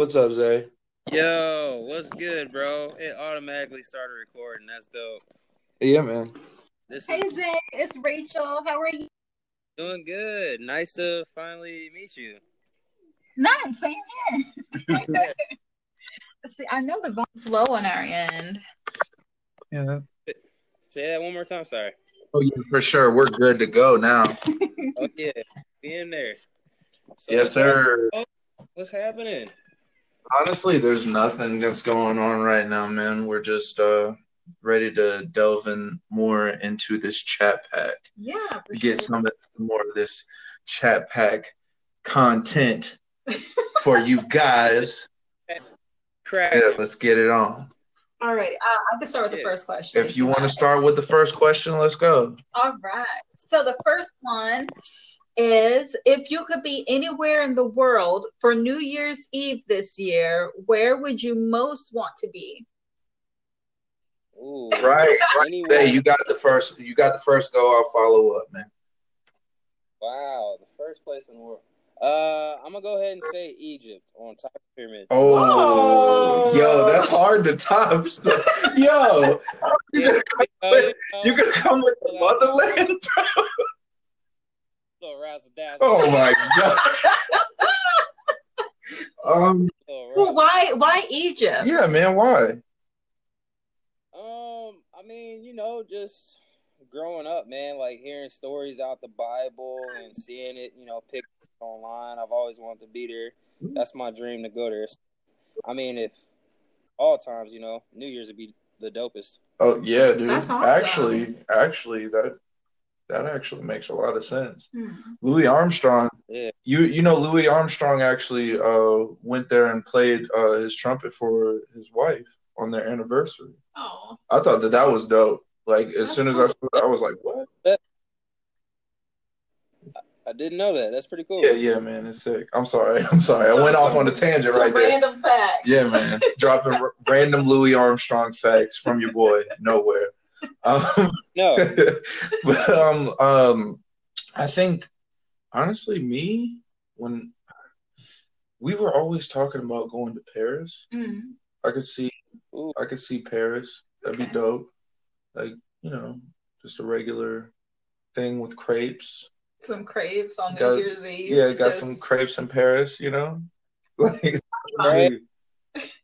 What's up, Zay? Yo, what's good, bro? It automatically started recording. That's dope. Yeah, man. This Hey is Zay, it's Rachel. How are you? doing good. Nice to finally meet you. Nice, same here. See, I know the volume's low on our end. Yeah. Say that one more time. Sorry. Oh yeah, for sure. We're good to go now. Oh yeah, be in there. So yes, sir. Oh, what's happening? Honestly, there's nothing that's going on right now, man. We're just uh ready to delve in more into this chat pack. Yeah, Get sure. some, some more of this chat pack content for you guys. Crack. Yeah, let's get it on. All right, uh, I can start with the first question. If you want to start with the first question, let's go. All right. So the first one is if you could be anywhere in the world for New Year's Eve this year, where would you most want to be? Ooh. Right. Anyway, Hey, you got the first. You got the first go. I'll follow up, man. wow, the first place in the world. Uh, I'm gonna go ahead and say Egypt on top of the pyramid. Oh, Whoa. yo, that's hard to top. yo, you gonna, Uh, you gonna come with the motherland? bro? Little razzle dazzle. Oh my god. Um. Well, why why Egypt? Yeah, man. Why? Um, I mean, you know, just growing up, man, like hearing stories out the Bible and seeing it, you know, pictures online. I've always wanted to be there. That's my dream to go there. I mean, if all times, you know, New Year's would be the dopest. Oh yeah, dude. That's awesome. Actually, actually, that that actually makes a lot of sense. Hmm. Louis Armstrong. Yeah. You you know Louis Armstrong actually uh went there and played uh his trumpet for his wife on their anniversary. Oh, I thought that that was dope. Like as That's soon as I saw that, I was like, "What?" I didn't know that. That's pretty cool. Yeah, yeah, man, it's sick. I'm sorry, I'm sorry. I went off on a tangent Some right there. random fact. Yeah, man, dropping r- random Louis Armstrong facts from your boy nowhere. Um, No. but um, um, I think honestly, me when we were always talking about going to Paris, Mm. I could see, Ooh. I could see Paris. That'd be dope. Like you know, just a regular thing with crepes. Some crepes on New Year's Eve. Yeah, got Just- some crepes in Paris. You know, like Right.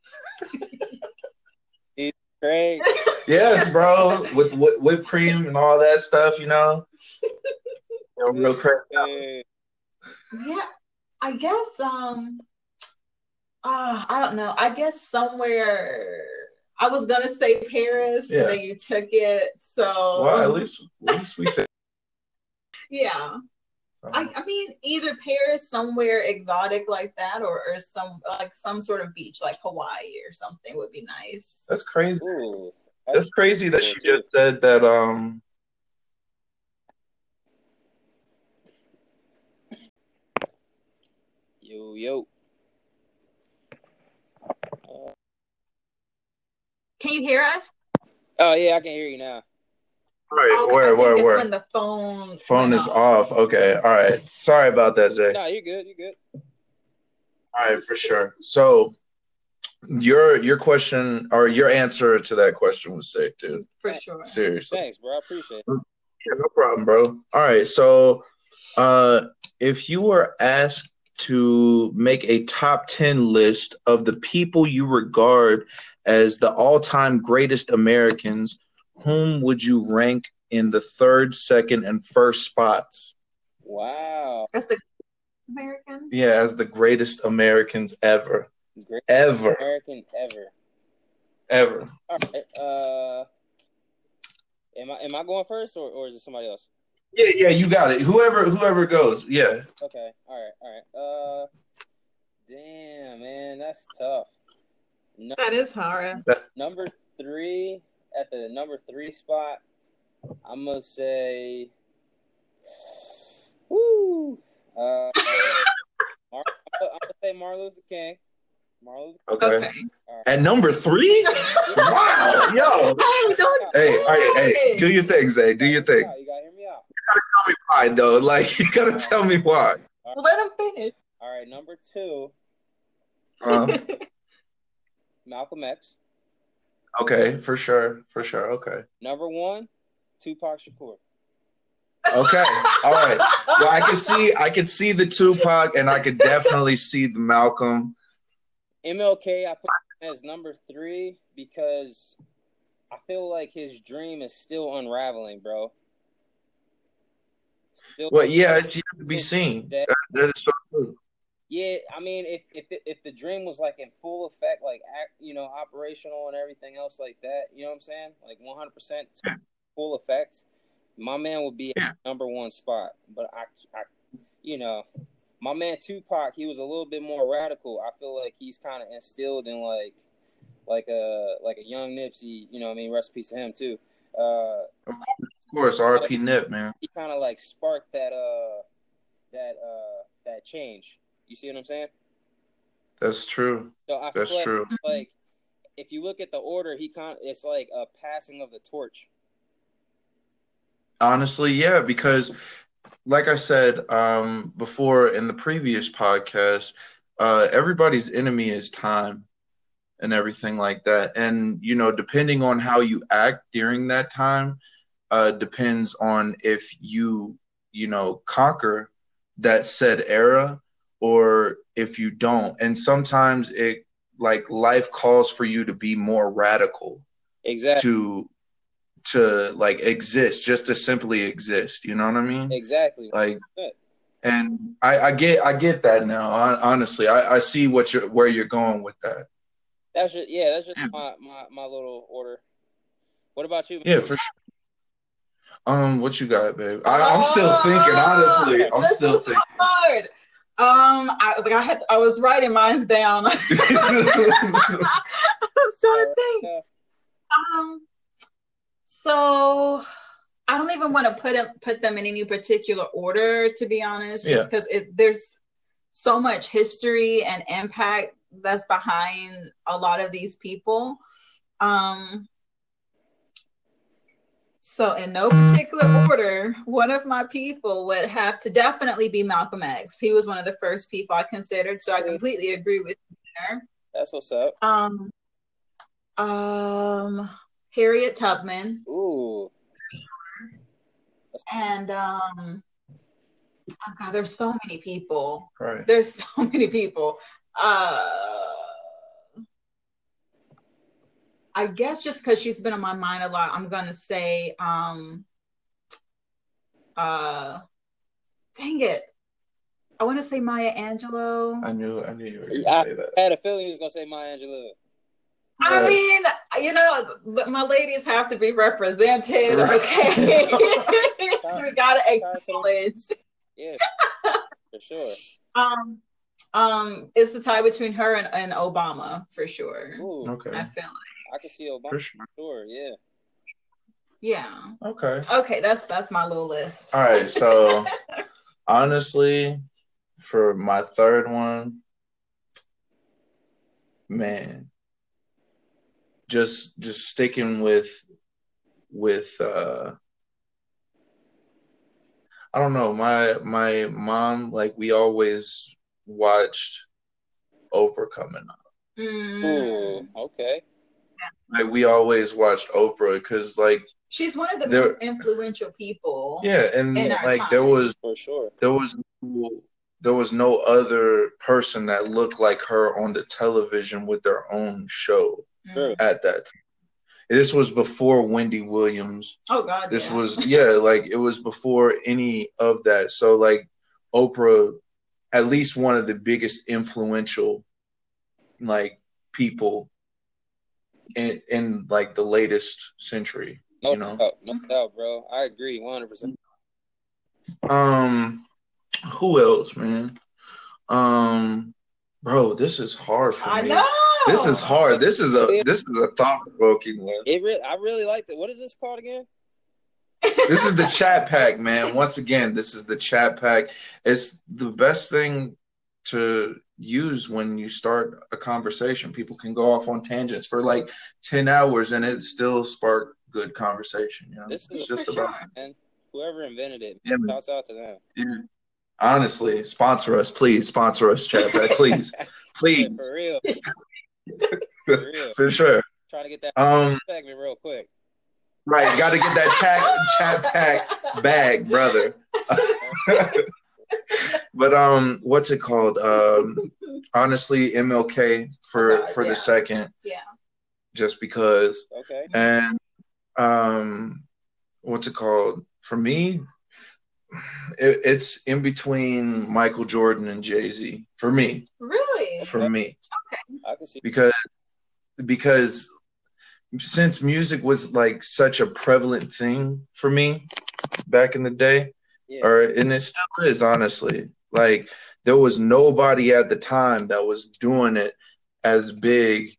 Great. yes, bro, with whi- whipped cream and all that stuff. You know, real crepe. Yeah. Yeah, I guess. Um, uh, I don't know. I guess somewhere. I was gonna say Paris, Yeah. and then you took it. So Well, at least, at least we think. yeah. So. I, I mean, either Paris, somewhere exotic like that, or, or some like some sort of beach like Hawaii or something would be nice. That's crazy. Ooh. That's crazy that she too. just said that. Um, Yo, yo. Can you hear us? Oh, yeah, I can hear you now. Right, Okay, I where, think where, it's where? When the phone Phone went is off. Okay, all right. Sorry about that, Zay. No, you're good. You're good. All right, for sure. So, your your question or your answer to that question was sick, dude. for sure. Seriously. Thanks, bro. I appreciate it. Yeah, no problem, bro. All right, so uh, if you were asked to make a top 10 list of the people you regard as the all time greatest Americans, whom would you rank in the third, second, and first spots? Wow. That's the American. Yeah, as the greatest Americans ever. Great Ever. American ever. Ever. All right. Uh, am I am I going first or, or is it somebody else? Yeah, yeah, you got it. Whoever whoever goes. Yeah. Okay. All right. All right. Uh, damn, man, that's tough. No, That is horror. number three at the number three spot. I'm gonna say, woo. Uh, Mar- I'm gonna say Martin Luther King. Martin Luther Okay. Okay. All right. At number three? Wow. Yo. Hey, don't Hey, do all right, hey, it. do your thing, Zay. Do your thing. You gotta hear me out. You gotta tell me why, though. Like, you gotta tell me why. Let him finish. All right, number two. Uh, Malcolm X. okay, for sure, for sure. Okay, Number one, Tupac Shakur. okay, all right. Well, I can see, I can see the Tupac, and I could definitely see the Malcolm. MLK, I put as number three because I feel like his dream is still unraveling, bro. Still, Well, yeah, it's yet to be seen. That- That, is so true. Yeah. I mean, if if if the dream was like in full effect, like you know, operational and everything else like that, you know what I'm saying? Like 100 percent full effect, my man would be Yeah. number one spot. But I, I, you know, my man Tupac, he was a little bit more radical. I feel like he's kind of instilled in like, like a like a young Nipsey. You know, what I mean, recipes to him too. Uh, Of course, R.P. Nip, man. he kind of like sparked that uh that uh that change. You see what I'm saying? That's true. So I That's like, true. like if you look at the order, he kind it's like a passing of the torch. Honestly, yeah, because like I said um, before in the previous podcast, uh, everybody's enemy is time and everything like that. And, you know, depending on how you act during that time, uh, depends on if you, you know, conquer that said era or if you don't. And sometimes it, like, life calls for you to be more radical Exactly. to to like exist just to simply exist you know what i mean Exactly. like and i i get i get that now hon- honestly i i see what you're where you're going with that That's just yeah. That's just Yeah. my, my my little order. What about you? yeah for sure um what you got babe I, i'm still thinking honestly i'm still thinking hard. Um, I like I had I was writing mine down. I was trying to think. Um, so I don't even want to put it, put them in any particular order, to be honest, just because it there's so much history and impact that's behind a lot of these people. Um, so in no particular order, one of my people would have to definitely be Malcolm X. He was one of the first people I considered, so I completely agree with you there. that's what's up. Um, um, Harriet Tubman Ooh. and um, oh god, there's so many people. right There's so many people. Uh, I guess just because she's been on my mind a lot, I'm gonna say, um, uh, dang it, I want to say Maya Angelou. i knew i knew you were gonna I- say that I had a feeling you was gonna say Maya Angelou. I Right. mean, you know, my ladies have to be represented, Right. okay? we gotta acknowledge. Yeah, for sure. Um, um, it's the tie between her and, and Obama for sure. Ooh, okay I feel like, I can see Obama. for sure Sure, yeah. yeah. okay Okay, that's that's my little list. all right so honestly for my third one man just just sticking with with uh i don't know my my mom like we always watched oprah coming up Mm. Ooh, okay. Like we always watched oprah because like She's one of the There- most influential people. yeah and In our like there was For sure. there was no, there was no other person that looked like her on the television with their own show mm. True. at that time. This was before Wendy Williams. Oh God, This yeah. was yeah, like it was before any of that. So like Oprah, at least one of the biggest influential like people in in like the latest century. No You know. doubt, no doubt, bro. I agree, one hundred percent. Um, who else, man? Um, bro, this is hard for I me. know. This is hard. This is a this is a thought provoking one. It really, I really like that. What is this called again? This is the chat pack, man. Once again, this is the chat pack. It's the best thing to use when you start a conversation. People can go off on tangents for like 10 hours and it still spark good conversation. You know, This it's is just about sure. And whoever invented it, Yeah, shouts out to them. Yeah. Honestly, sponsor us, please. Sponsor us, chat pack, please. please, for real. For real. for sure. Trying to get that Um, segment real quick. right, got to get that chat chat pack bag, brother. but um, what's it called? Um, honestly, MLK for Oh, for yeah. the second, Yeah. just because. Okay. And um, what's it called? For me, it, it's in between Michael Jordan and Jay Z. For me, Really? for me, I can see. because because since music was like such a prevalent thing for me back in the day, Yeah. or and it still is honestly. Like there was nobody at the time that was doing it as big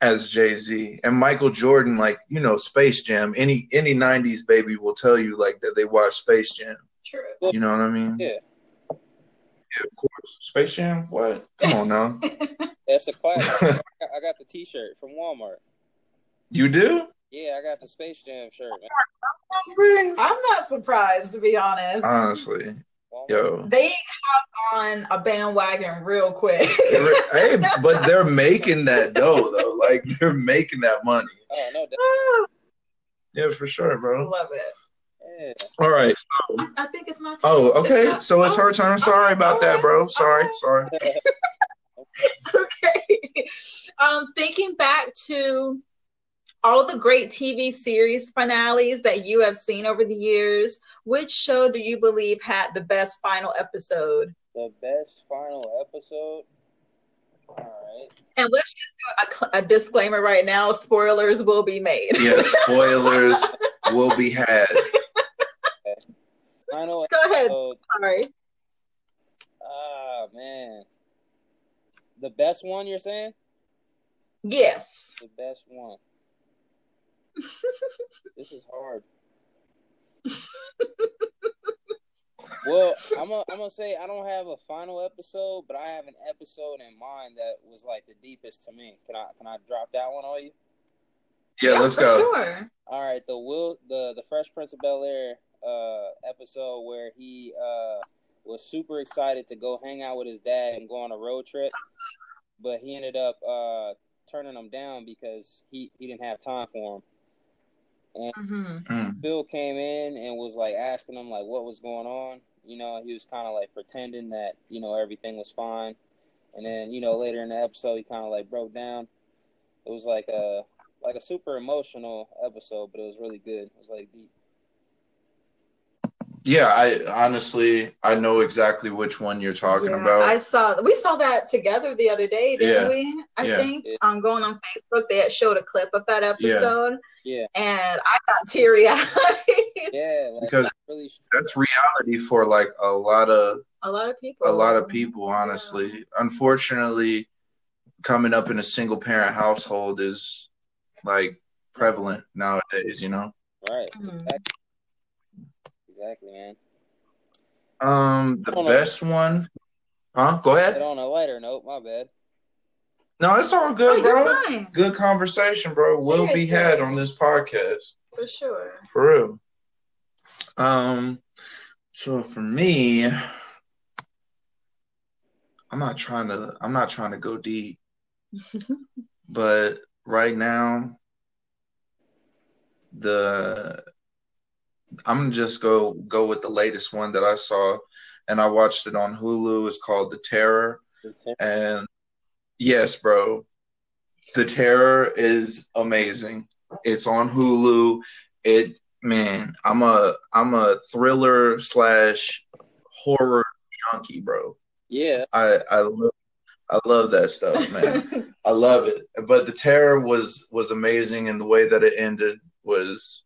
as Jay Z and Michael Jordan. Like you know, Space Jam. Any any '90s baby will tell you like that they watched Space Jam. True. You know what I mean? Yeah. Yeah, of course. Space Jam. What? Come on now. That's a classic. I got- the T-shirt from Walmart. you do? Yeah, I got the Space Jam shirt, man. I'm not surprised to be honest. Honestly, Walmart. Yo. They hop on a bandwagon real quick. hey, but they're making that dough though. Like they're making that money. Oh no, that, Yeah, for sure, bro. Love it. yeah. All right. I, I think it's my turn. Oh, okay. It's not- So it's her turn. Sorry about that, bro. Sorry, sorry. okay. Um, thinking back to all the great TV series finales that you have seen over the years, which show do you believe had the best final episode? The best final episode. All right. And let's just do a, a disclaimer right now: spoilers will be made. Yeah, spoilers will be had. Final Go ahead. Sorry. Ah man. The best one you're saying? Yes. The best one. this is hard. Well, I'm gonna I'm gonna say I don't have a final episode, but I have an episode in mind that was like the deepest to me. Can I can I drop that one on you? Yeah, let's for go. Sure. All right, the Will the the Fresh Prince of Bel Air uh, episode where he uh, was super excited to go hang out with his dad and go on a road trip, but he ended up uh, turning him down because he he didn't have time for him. And hmm Mm. Phil came in and was like asking him like what was going on. You know, he was kind of like pretending that you know everything was fine, and then you know later in the episode he kind of like broke down. It was like a like a super emotional episode, but it was really good. It was like deep. Yeah, I honestly I know exactly which one you're talking Yeah, about. I saw we saw that together the other day, didn't Yeah. we? I Yeah. think. Yeah. Um going on Facebook, they had showed a clip of that episode. Yeah. And I got teary eyed. Yeah, like Because- really. That's reality for like a lot of a lot of people. a lot of people, honestly. Unfortunately, coming up in a single parent household is like prevalent nowadays, you know. Right. Mhm. Exactly, man. Um the on. best one Huh? Go ahead. on a lighter note, my bad. No, it's all Oh, good, you're bro. fine. Good conversation, bro. Will be had on this podcast. For sure. For real. Um, so for me, I'm not trying to I'm not trying to go deep, but right now the I'm gonna just go go with the latest one that I saw and I watched it on Hulu. It's called The Terror. And yes, bro, The Terror is amazing. It's on Hulu. It man, I'm a I'm a thriller slash horror junkie, bro. Yeah. I I love I love that stuff, man. I love it. But The Terror was was amazing, and the way that it ended was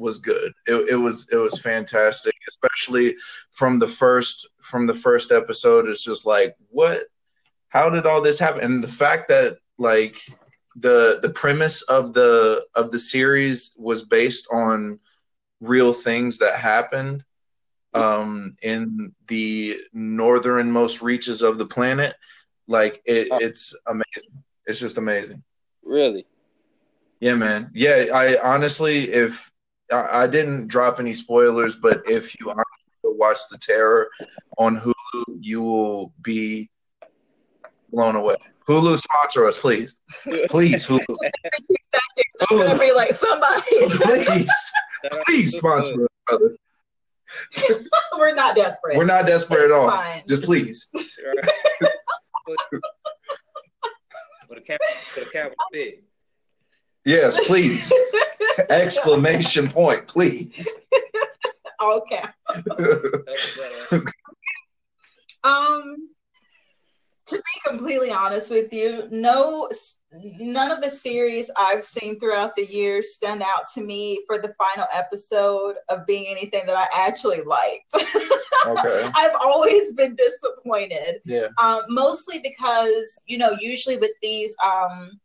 was good. It, it was it was fantastic, especially from the first from the first episode. It's just like what how did all this happen and the fact that like the the premise of the of the series was based on real things that happened um in the northernmost reaches of the planet like it, it's amazing it's just amazing Really. yeah man yeah i honestly if i, I didn't drop any spoilers but if you watch the terror on hulu you will be blown away. Hulu sponsor us, please. Please, Hulu. It's gonna be like somebody. please, please to sponsor us, brother. We're not desperate. We're not desperate at all. fine. Just please. Right. with a cap, with a capital B. Yes, please. Exclamation point, please. okay. Um, to be completely honest with you, no, none of the series I've seen throughout the years stand out to me for the final episode of being anything that I actually liked. okay. I've always been disappointed, Yeah. um, mostly because you know, usually with these, um,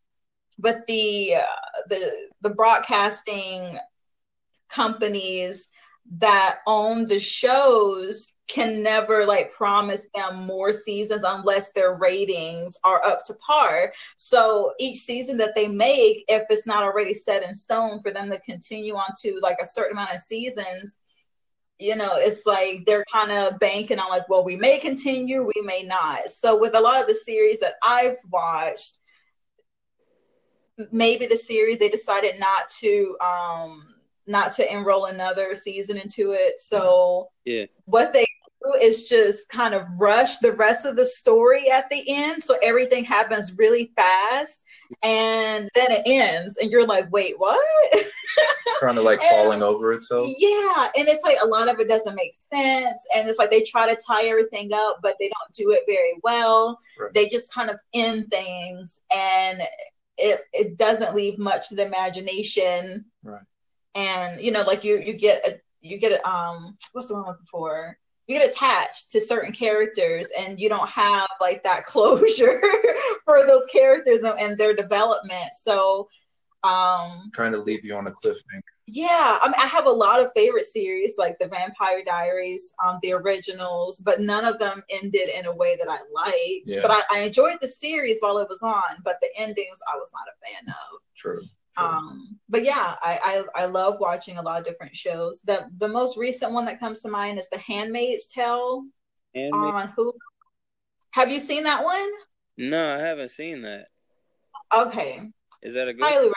with the uh, the the broadcasting companies that own the shows can never like promise them more seasons unless their ratings are up to par. So each season that they make, if it's not already set in stone for them to continue on to like a certain amount of seasons, you know, it's like they're kind of banking on like, well, we may continue, we may not. So with a lot of the series that I've watched, maybe the series they decided not to um not to enroll another season into it. So Yeah. what they do is just kind of rush the rest of the story at the end. So everything happens really fast and then it ends and you're like, wait, what? Kind of like falling over itself. yeah. And it's like a lot of it doesn't make sense. And it's like they try to tie everything up, but they don't do it very well. Right. They just kind of end things and it, it doesn't leave much to the imagination. Right. And you know, like you you get a you get a, um what's the one I'm looking for? You get attached to certain characters and you don't have like that closure for those characters and, and their development. So um Kind of leave you on a cliffhanger. yeah, I mean, I have a lot of favorite series like the Vampire Diaries, um, the originals, but none of them ended in a way that I liked. Yeah. But I, I enjoyed the series while it was on, but the endings I was not a fan of. True. True. Um, but yeah, I, I I love watching a lot of different shows. The the most recent one that comes to mind is The Handmaid's Tale And on Hulu. Have you seen that one? no, I haven't seen that. Okay, Is that a good? highly recommend.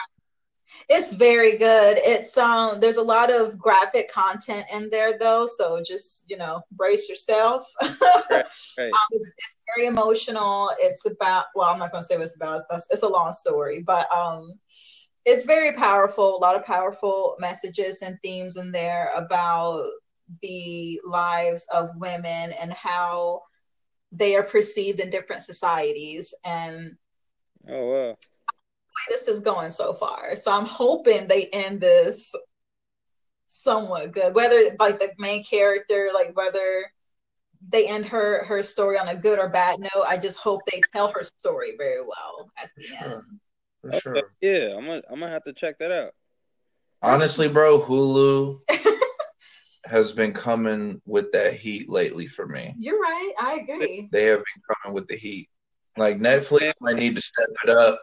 It's very good. It's um there's a lot of graphic content in there though, so just you know brace yourself. Right. Um, it's, it's very emotional. It's about well, I'm not gonna say what it's about. It's, it's a long story, but um, it's very powerful. A lot of powerful messages and themes in there about the lives of women and how they are perceived in different societies and Oh wow. This is going so far. So I'm hoping they end this somewhat good. Whether like the main character, like whether they end her her story on a good or bad note, I just hope they tell her story very well at the end. Sure. For Okay, sure. Yeah, I'm gonna I'm gonna have to check that out. Honestly, bro, Hulu has been coming with that heat lately for me. You're right. I agree. They have been coming with the heat. Like Netflix might need to step it up,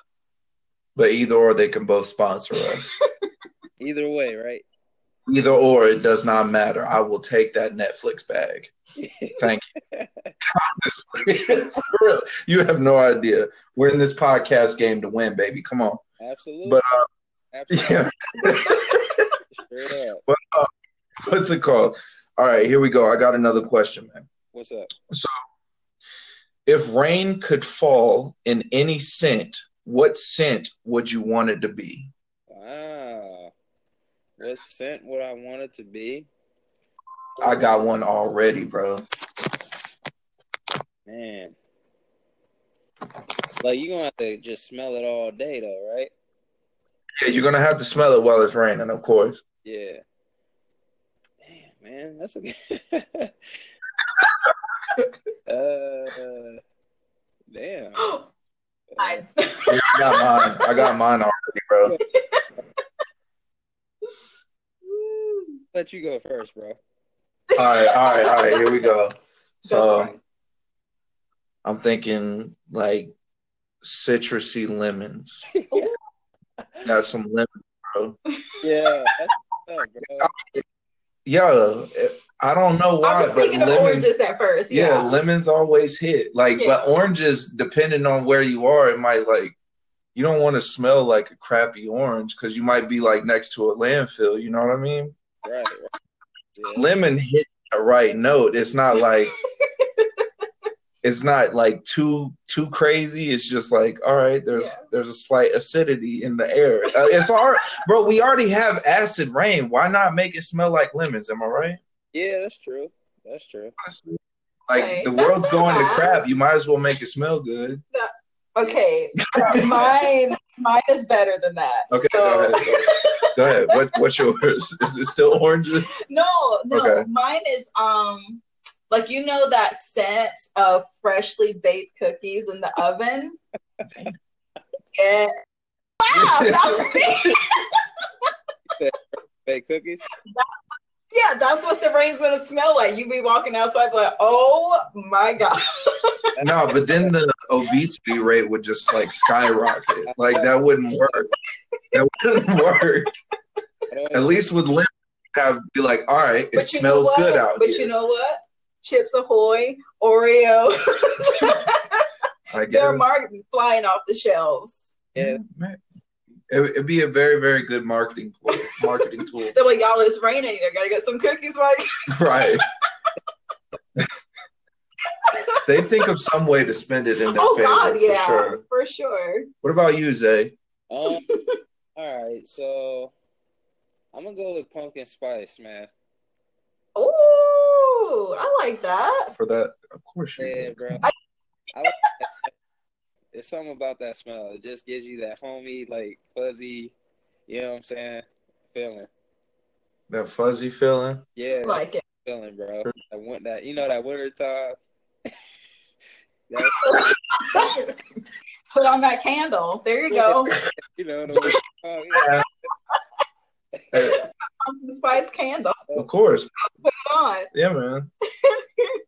but either or they can both sponsor us. Either way, right? either or, it does not matter. I will take that Netflix bag. Thank you. For real, you have no idea. We're in this podcast game to win, baby. Come on. Absolutely. But uh, Absolutely. yeah, Straight up. what's it called? All right, here we go. I got another question, man. What's up? So, if rain could fall in any scent, what scent would you want it to be? Wow. What scent would I want it to be? I got one already, bro. Man. Like you're gonna have to just smell it all day though, right? Yeah, you're gonna have to smell it while it's raining, of course. Yeah. Damn, man, that's a good uh damn. I, got mine. I got mine already, bro. Let you go first, bro. All right, all right, all right. Here we go. So. I'm thinking like citrusy lemons. Got some lemon, bro. Yeah, that's what's up, bro. Yeah, I don't know I why, was but thinking of oranges at first. yeah. Yeah. lemons always hit. Like, Yeah. but oranges, depending on where you are, it might like you don't want to smell like a crappy orange because you might be like next to a landfill. You know what I mean? Right. right. Yeah. Lemon hit the right note. It's not like it's not like too too crazy. It's just like all right. There's Yeah. there's a slight acidity in the air. Uh, it's our bro. We already have acid rain. Why not make it smell like lemons? Am I right? Yeah, that's true. That's true. Like Okay, the world's not going to crap. You might as well make it smell good. Okay. mine mine is better than that. Okay, So- go ahead. Go ahead. What what's yours? Is it still oranges? No, no. Okay. Mine is um like you know that scent of freshly baked cookies in the oven. Yeah. Wow, that's Fake cookies. Yeah, that's what the rain's gonna smell like. You be walking outside like, oh my god. No, but then the obesity rate would just like skyrocket. Like that wouldn't work. That wouldn't work. At least with lemon, have be like, all right, it But you know smells good out But here. you know what? Chips Ahoy, Oreo, I get they're it. mar- flying off the shelves. Yeah. Mm-hmm. Man, It, it'd be a very, very good marketing tool. Marketing tool, They're like, y'all, it's raining. I gotta get some cookies right. right? they think of some way to spend it in their Oh favor God, for sure. for sure. What about you, Zay? Um. all right. So I'm gonna go with pumpkin spice, man. Oh, I like that. For that, of course you. Yeah, do. bro. I like that. There's something about that smell. It just gives you that homey, like fuzzy. You know what I'm saying? Feeling. That fuzzy feeling. Yeah, I like it. feeling, bro. I want that. You know that winter time. that, Put on that candle. There you go. you know the winter time, yeah. Pumpkin spice candle. Of course. Put it on. Yeah, man.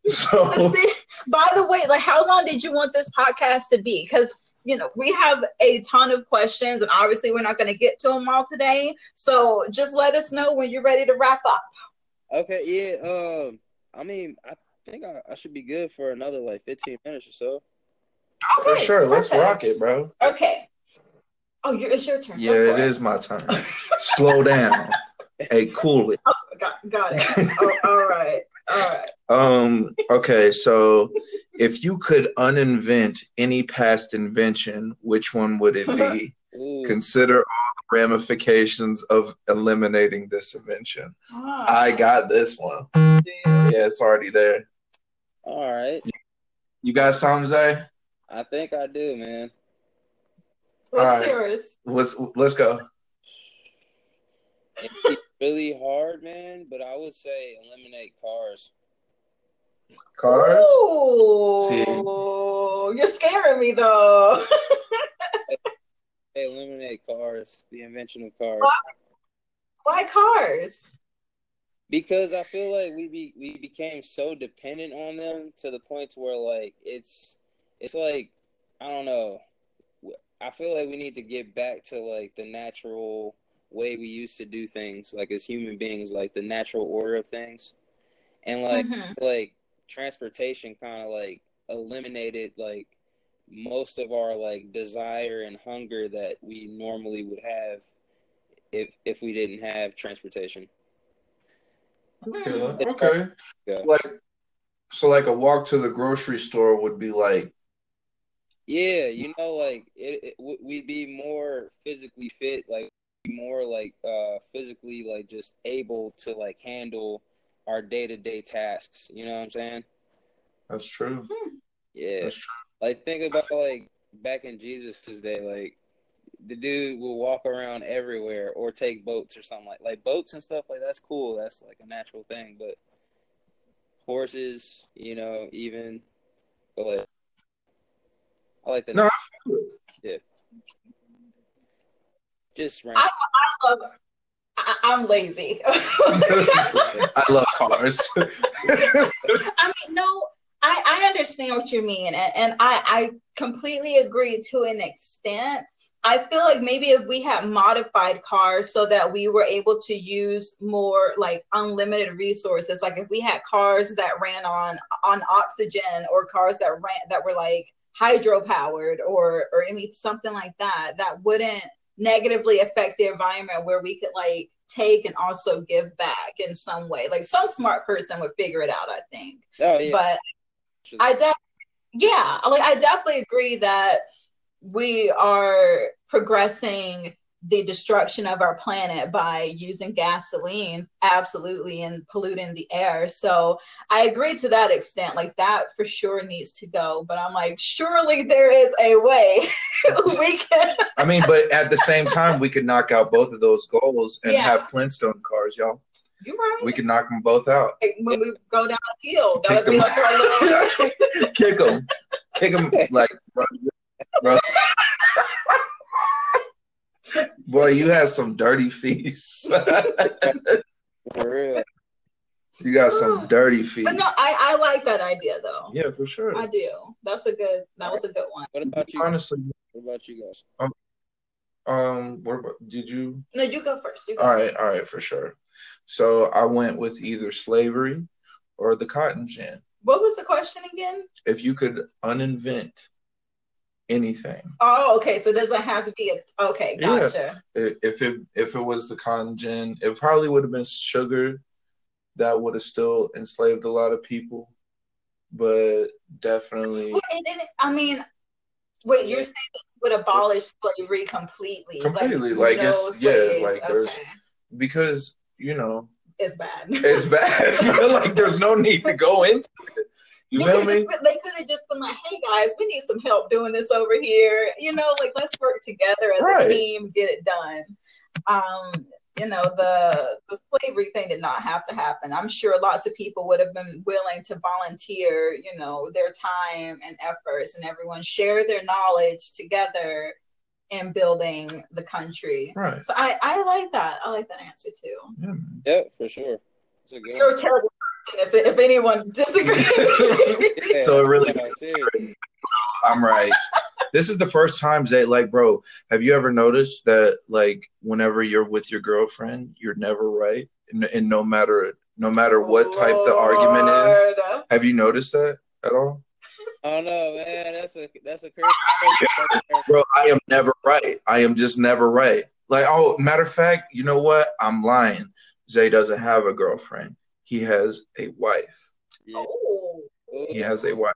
So See, by the way, like, how long did you want this podcast to be? Because you know we have a ton of questions, and obviously we're not going to get to them all today. So just let us know when you're ready to wrap up. Okay, yeah. Um, I mean, I think I, I should be good for another like 15 minutes or so. Okay, for Okay, sure, let's rock it, bro. Okay. Oh, you're, it's your turn. Yeah, Go it is my turn. Slow down. Hey, cool it. Got, got it. oh, all right. All right. Um, okay, so if you could uninvent any past invention, which one would it be? Consider all the ramifications of eliminating this invention. I got this one. Dude. Yeah, it's already there. all right. You got something, Zay? I think I do, man. What's All right. yours? Let's let's go. It's really hard, man, but I would say eliminate cars. Cars? Ooh, you're scaring me though. Hey, eliminate cars, the invention of cars. Why cars? Because I feel like we be we became so dependent on them to the point where like it's it's like I don't know. I feel like we need to get back to like the natural way we used to do things, like as human beings, like the natural order of things, and like Mhm. like transportation kind of like eliminated like most of our like desire and hunger that we normally would have if if we didn't have transportation. Yeah, okay. Yeah. Like so like a walk to the grocery store would be like Yeah, you know, like it, it we'd be more physically fit, like be more like uh physically like just able to like handle our day to day tasks. You know what I'm saying? that's true. Yeah. That's true. Like think about like back in Jesus' day, like the dude will walk around everywhere or take boats or something like like boats and stuff like that's cool. That's like a natural thing, but horses, you know, even go ahead. I like the No, just I, I love. I, I'm lazy. I love cars. I mean, no, I, I understand what you mean, and, and I, I completely agree to an extent. I feel like maybe if we had modified cars so that we were able to use more like unlimited resources, like if we had cars that ran on on oxygen or cars that ran that were like hydro powered or or any something like that, that wouldn't negatively affect the environment where we could like take and also give back in some way. Like some smart person would figure it out, I think. Oh yeah. But I definitely yeah, like I definitely agree that we are progressing the destruction of our planet by using gasoline absolutely and polluting the air so i agree to that extent like that for sure needs to go but i'm like surely there is a way we can I mean, but at the same time, we could knock out both of those goals and Yeah. have Flintstone cars, y'all. you're right We could knock them both out. When we go down the hill Kick them. like little Kick them. Kick them like, bro, bro. Boy, you had some dirty feet. For real. you got some dirty feet. but no I, I like that idea though Yeah, for sure. i do that's a good that was a good one What about you? Honestly, What about you guys? um, what about, did you? no you go first you go All right, all right, for sure. So I went with either slavery or the cotton gin. what was the question again If you could uninvent anything, oh okay so it doesn't have to be a okay gotcha i- if it if it was the cotton gin, it probably would have been sugar. That would have still enslaved a lot of people, but definitely Well, and, and, I mean, wait, you're saying would abolish slavery completely? Completely, like, it's- yeah, like, there's- because you know it's bad. it's bad. like there's no need to go into it. You They feel could've me? just been- they could have just been like, "Hey guys, we need some help doing this over here." You know, like let's work together as Right. a team, get it done. Um, you know, the the slavery thing did not have to happen. I'm sure lots of people would have been willing to volunteer, you know, their time and efforts, and everyone share their knowledge together in building the country. Right. So I, I like that. I like that answer too. Yeah. Yeah, for sure. It's a good You're a terrible person if, if anyone disagrees. Yeah, So it really- yeah, seriously. I'm right. this is the first time Zay like, bro, have you ever noticed that like whenever you're with your girlfriend, you're never right? And, and no matter no matter what type the argument is. Have you noticed that at all? I don't know, man. That's a that's a crazy. Bro, I am never right. I am just never right. Like, oh, matter of fact, you know what? I'm lying. Zay doesn't have a girlfriend. He has a wife. Yeah. Oh, He has a wife.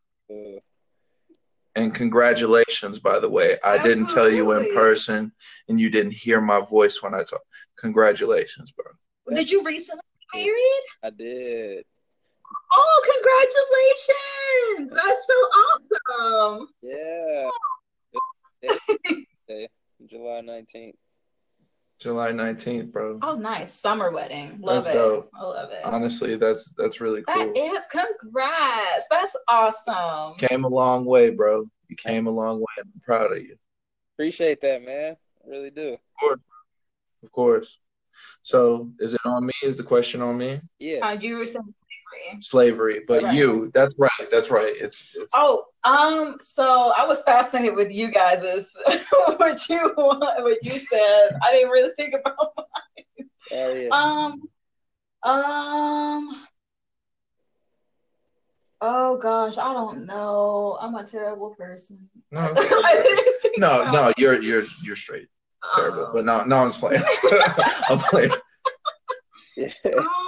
And congratulations, by the way. I didn't tell you in person and you didn't hear my voice when I talked. Congratulations, bro. did you recently get married? I did. Oh, congratulations! That's so awesome. Yeah. Yeah. July nineteenth. July 19th, bro. Oh, nice summer wedding. Love That's it. dope. I love it. Honestly, that's that's really That cool. is congrats. That's awesome. Came a long way, bro. You came a long way. I'm proud of you. Appreciate that, man. I really do. Of course. So, is it on me? Is the question on me? Yeah. Uh, you were saying slavery. Slavery, but Right. you. That's right. That's right. It's, it's Oh, um, so I was fascinated with you guys is what you what you said. I didn't really think about Hell yeah. um um oh gosh, I don't know. I'm a terrible person. no, I didn't think no, no. You're you're you're straight. Terrible, Um, but no, no one's playing. I'm playing. yeah. um,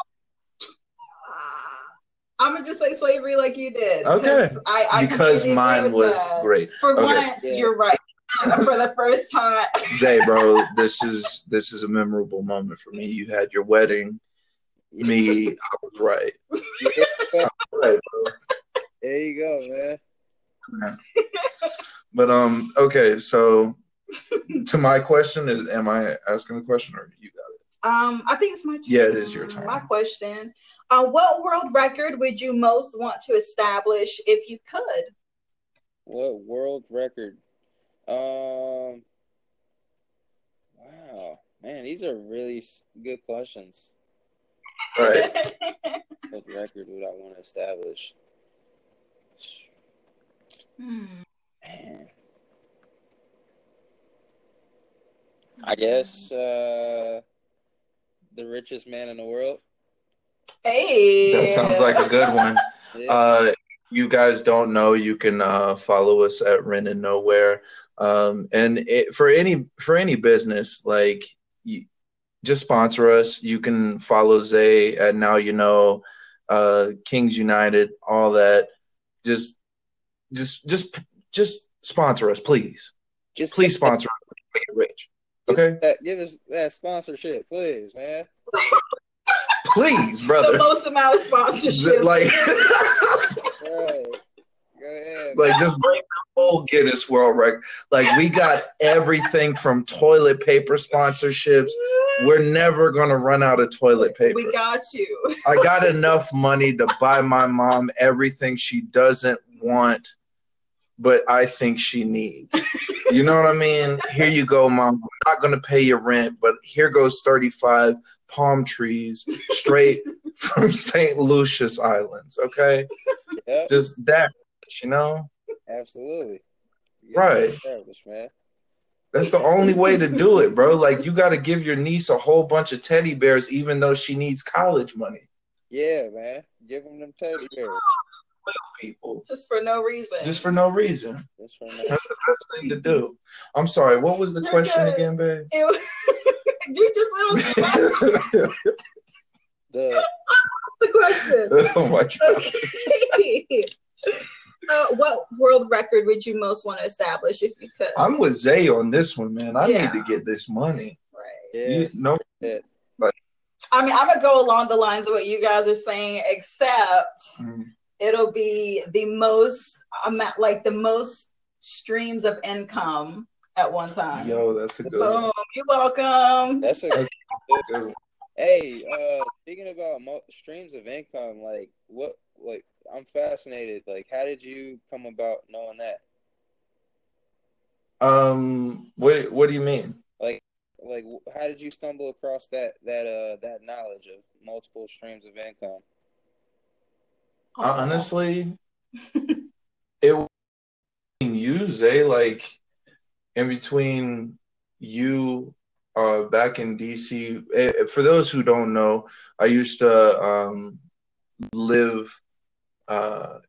I'm gonna just say slavery like you did. Okay. I, I Because mine was that. great. For Okay. once, Yeah. you're right. For the first time. Zay, bro, this is this is a memorable moment for me. You had your wedding. Me, I was right. Yeah. Right, bro. There you go, man. But um, okay. So, to my question is, am I asking the question or do you got it? Um, I think it's my turn. Yeah, it is your turn. My question. Uh, what world record would you most want to establish if you could? What world record? Um. Wow, man, these are really good questions. Right. What record would I want to establish? Hmm. Man. I guess uh, the richest man in the world. Hey, That sounds like a good one. Yeah. Uh, you guys don't know, you can uh, follow us at Rent and Nowhere. Um, and it, for any for any business, like you, just sponsor us. You can follow Zay at Now You Know, uh, Kings United, all that. Just just just just sponsor us, please. Just Please sponsor us. Make it rich. Okay, that, give us that sponsorship, please, man. please, brother. the most amount of sponsorship. Like. Right. Ahead. like just bring the whole Guinness World Record. Like we got everything from toilet paper sponsorships. We're never gonna run out of toilet paper. we got you. I got enough money to buy my mom everything she doesn't want, but I think she needs. You know what I mean? Here you go, mom. I'm not gonna pay your rent, but here goes 35 palm trees straight from St. Lucius Islands. Okay, Yep, just that, you know. absolutely. Right. Man. That's the only way to do it, bro. Like you got to give your niece a whole bunch of teddy bears, even though she needs college money. Yeah, man. Give them them teddy bears. People, Just for no reason. just for no reason. That's the best thing to do. I'm sorry. What was the You're question good. again, babe? It- you just went on to the the question. oh my god. Okay. Uh, what world record would you most want to establish if you could? I'm with Zay on this one, man. I Yeah. need to get this money. right. yeah, You, no, I mean, I'm gonna go along the lines of what you guys are saying, except Mm. It'll be the most amount, like the most streams of income at one time. yo, that's a good one. Boom! You're welcome. that's a Good one. Hey, uh, speaking about mo- streams of income, like what, like I'm fascinated. Like, how did you come about knowing that? Um, what what do you mean? Like, like how did you stumble across that that uh that knowledge of multiple streams of income? Honestly, it was you, Zay, like in between you uh back in DC. eh, For those who don't know, I used to um live uh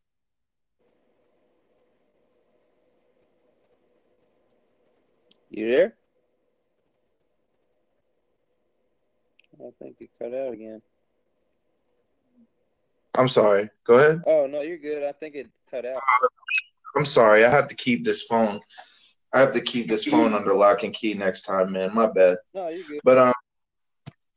You there? I think you cut out again. I'm sorry. Go ahead. Oh no, you're good. I think it cut out. I'm sorry. I have to keep this phone. I have to keep this phone under lock and key next time, man. My bad. No, you're good. But um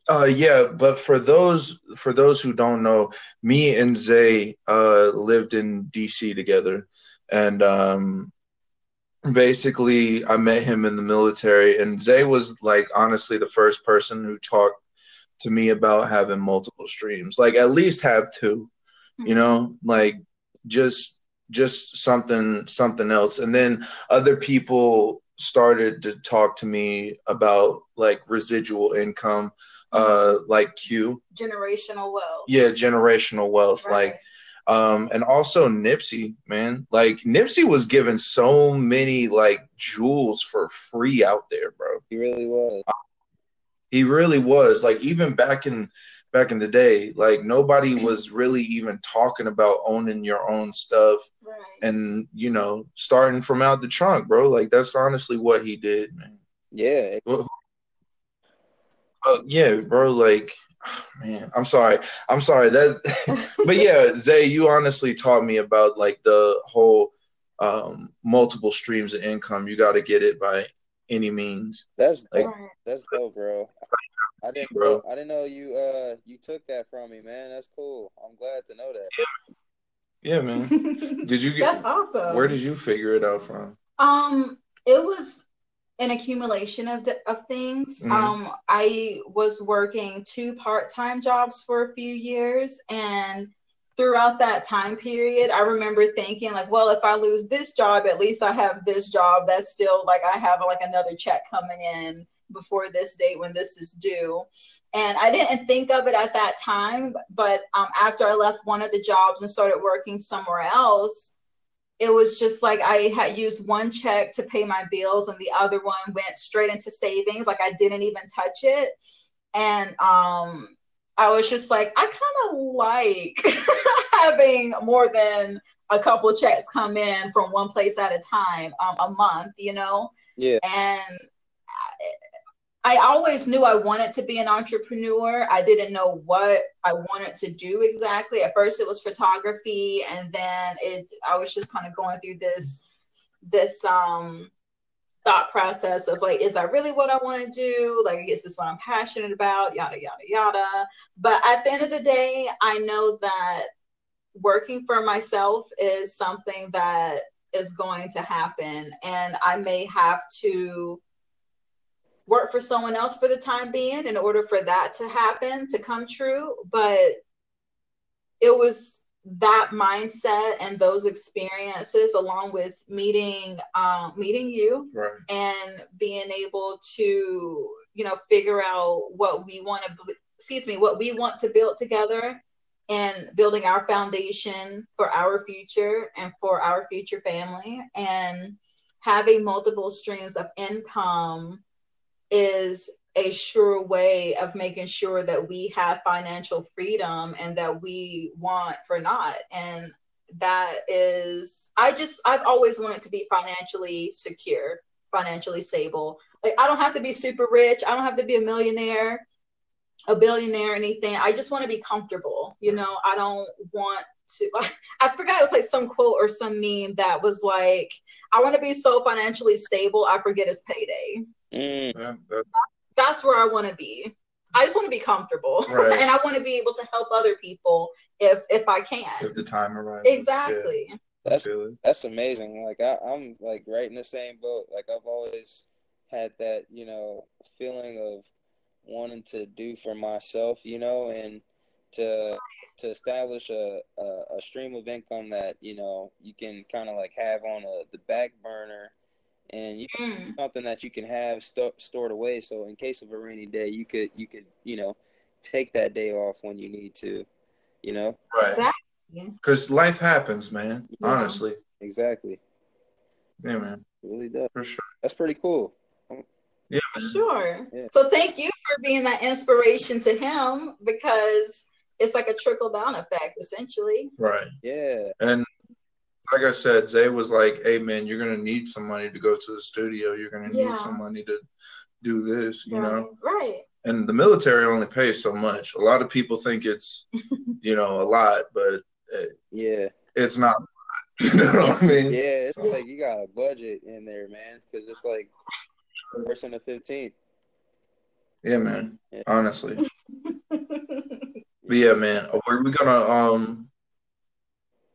uh yeah, but for those for those who don't know, me and Zay uh lived in DC together and um basically I met him in the military and Zay was like honestly the first person who talked to me about having multiple streams. Like at least have two, you know, like just just something something else. And then other people started to talk to me about like residual income uh like q generational wealth. yeah generational wealth Right. like um and also nipsey man like nipsey was given so many like jewels for free out there bro He really was. He really was like even back in back in the day like nobody was really even talking about owning your own stuff right. and you know starting from out the trunk bro like that's honestly what he did man Yeah, Uh, yeah, bro. Like, man, I'm sorry. I'm sorry that, but yeah, Zay, you honestly taught me about like the whole um, multiple streams of income. You got to get it by any means. that's Like- right. that's dope, bro. I didn't Bro. I didn't know you uh you took that from me, man. That's cool. I'm glad to know that. Yeah, man. Did you get That's awesome. Where did you figure it out from? Um, it was an accumulation of the, of things. Mhm. Um, I was working two part time jobs for a few years, and throughout that time period, I remember thinking like, well, if I lose this job, at least I have this job that's still like I have like another check coming in before this date when this is due. And I didn't think of it at that time, but um, after I left one of the jobs and started working somewhere else, it was just like I had used one check to pay my bills and the other one went straight into savings. Like I didn't even touch it. And um, I was just like, I kind of like having more than a couple checks come in from one place at a time um, a month, you know? Yeah. And I always knew I wanted to be an entrepreneur. I didn't know what I wanted to do exactly. At first it was photography and then it I was just kind of going through this this um thought process of like is that really what I want to do? Like is this what I'm passionate about? Yada yada yada. But at the end of the day, I know that working for myself is something that is going to happen and I may have to work for someone else for the time being in order for that to happen to come true but it was that mindset and those experiences along with meeting um, meeting you Right. and being able to you know figure out what we want to excuse me what we want to build together and building our foundation for our future and for our future family and having multiple streams of income is a sure way of making sure that we have financial freedom and that we want for not. And that is i just i've always wanted to be financially secure financially stable. Like i don't have to be super rich. I don't have to be a millionaire a billionaire anything. I just want to be comfortable you know? I don't want to i forgot it was like some quote or some meme that was like i want to be so financially stable i forget it's payday. Mm. Yeah, that- that's where I want to be. I just want to be comfortable, Right. and I want to be able to help other people if if I can. if the time arises. Exactly. Yeah, That's feel it. that's amazing. Like I, I'm like right in the same boat. Like I've always had that, you know, feeling of wanting to do for myself, you know, and to to establish a, a, a stream of income that, you know, you can kind of like have on a, the back burner and you Mm, something that you can have sto- stored away so in case of a rainy day you could you could you know take that day off when you need to you know Right. exactly. Because life happens, man. Yeah. Honestly. exactly Yeah, man. it really does For sure. that's pretty cool Yeah, For man. sure. Yeah. So thank you for being that inspiration to him because it's like a trickle down effect essentially. Right. yeah And like I said, Zay was like, "Hey, man, you're gonna need some money to go to the studio. You're gonna Yeah. need some money to do this, you right. know." Right. And the military only pays so much. A lot of people think it's, you know, a lot, but yeah it's not. You know what I mean? yeah it's like you got a budget in there man because it's like first and the 15th Yeah, man. Yeah. Honestly, but yeah, man. Were we gonna um?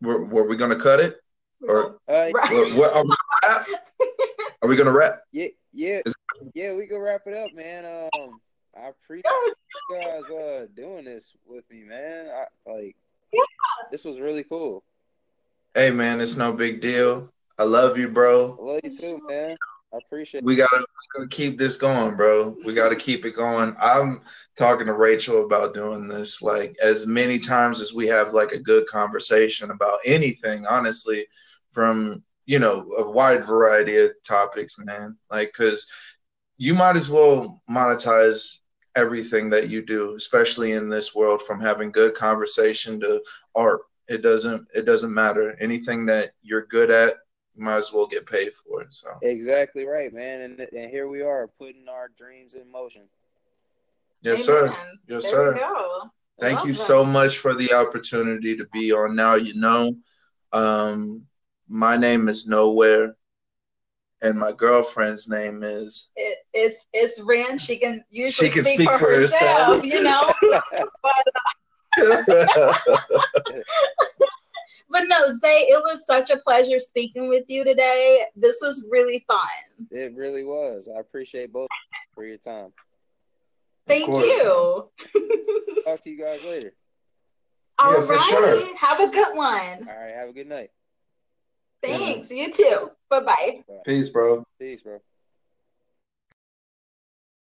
Were, were we gonna cut it? Or uh, what, what, are we gonna rap? Are we gonna rap? yeah yeah Is- yeah we can wrap it up man um i appreciate you guys uh doing this with me man I, like Yeah. this was really cool Hey, man, it's no big deal. I love you, bro. I love you too, man. I appreciate it. We gotta, we gotta keep this going, bro. We gotta keep it going. I'm talking to Rachel about doing this like as many times as we have like a good conversation about anything, honestly, from you know a wide variety of topics, man. Like, cause you might as well monetize everything that you do, especially in this world, from having good conversation to art. It doesn't it doesn't matter. Anything that you're good at, you might as well get paid for it. So Exactly right, man. And and here we are putting our dreams in motion. yes, sir. Yes, there sir. we go. Thank Love you that. so much for the opportunity to be on Now You Know. Um, my name is Nowhere, and my girlfriend's name is. It, it's it's Ren. She can usually She can speak, speak for, for herself, herself. you know. Uh, but no, Zay, it was such a pleasure speaking with you today. This was really fun. it really was. I appreciate both for your time. Thank you. Talk to you guys later. All Yeah, right. sure. Have a good one. All right, have a good night. Thanks. You too. Bye bye. Peace, bro. Peace, bro.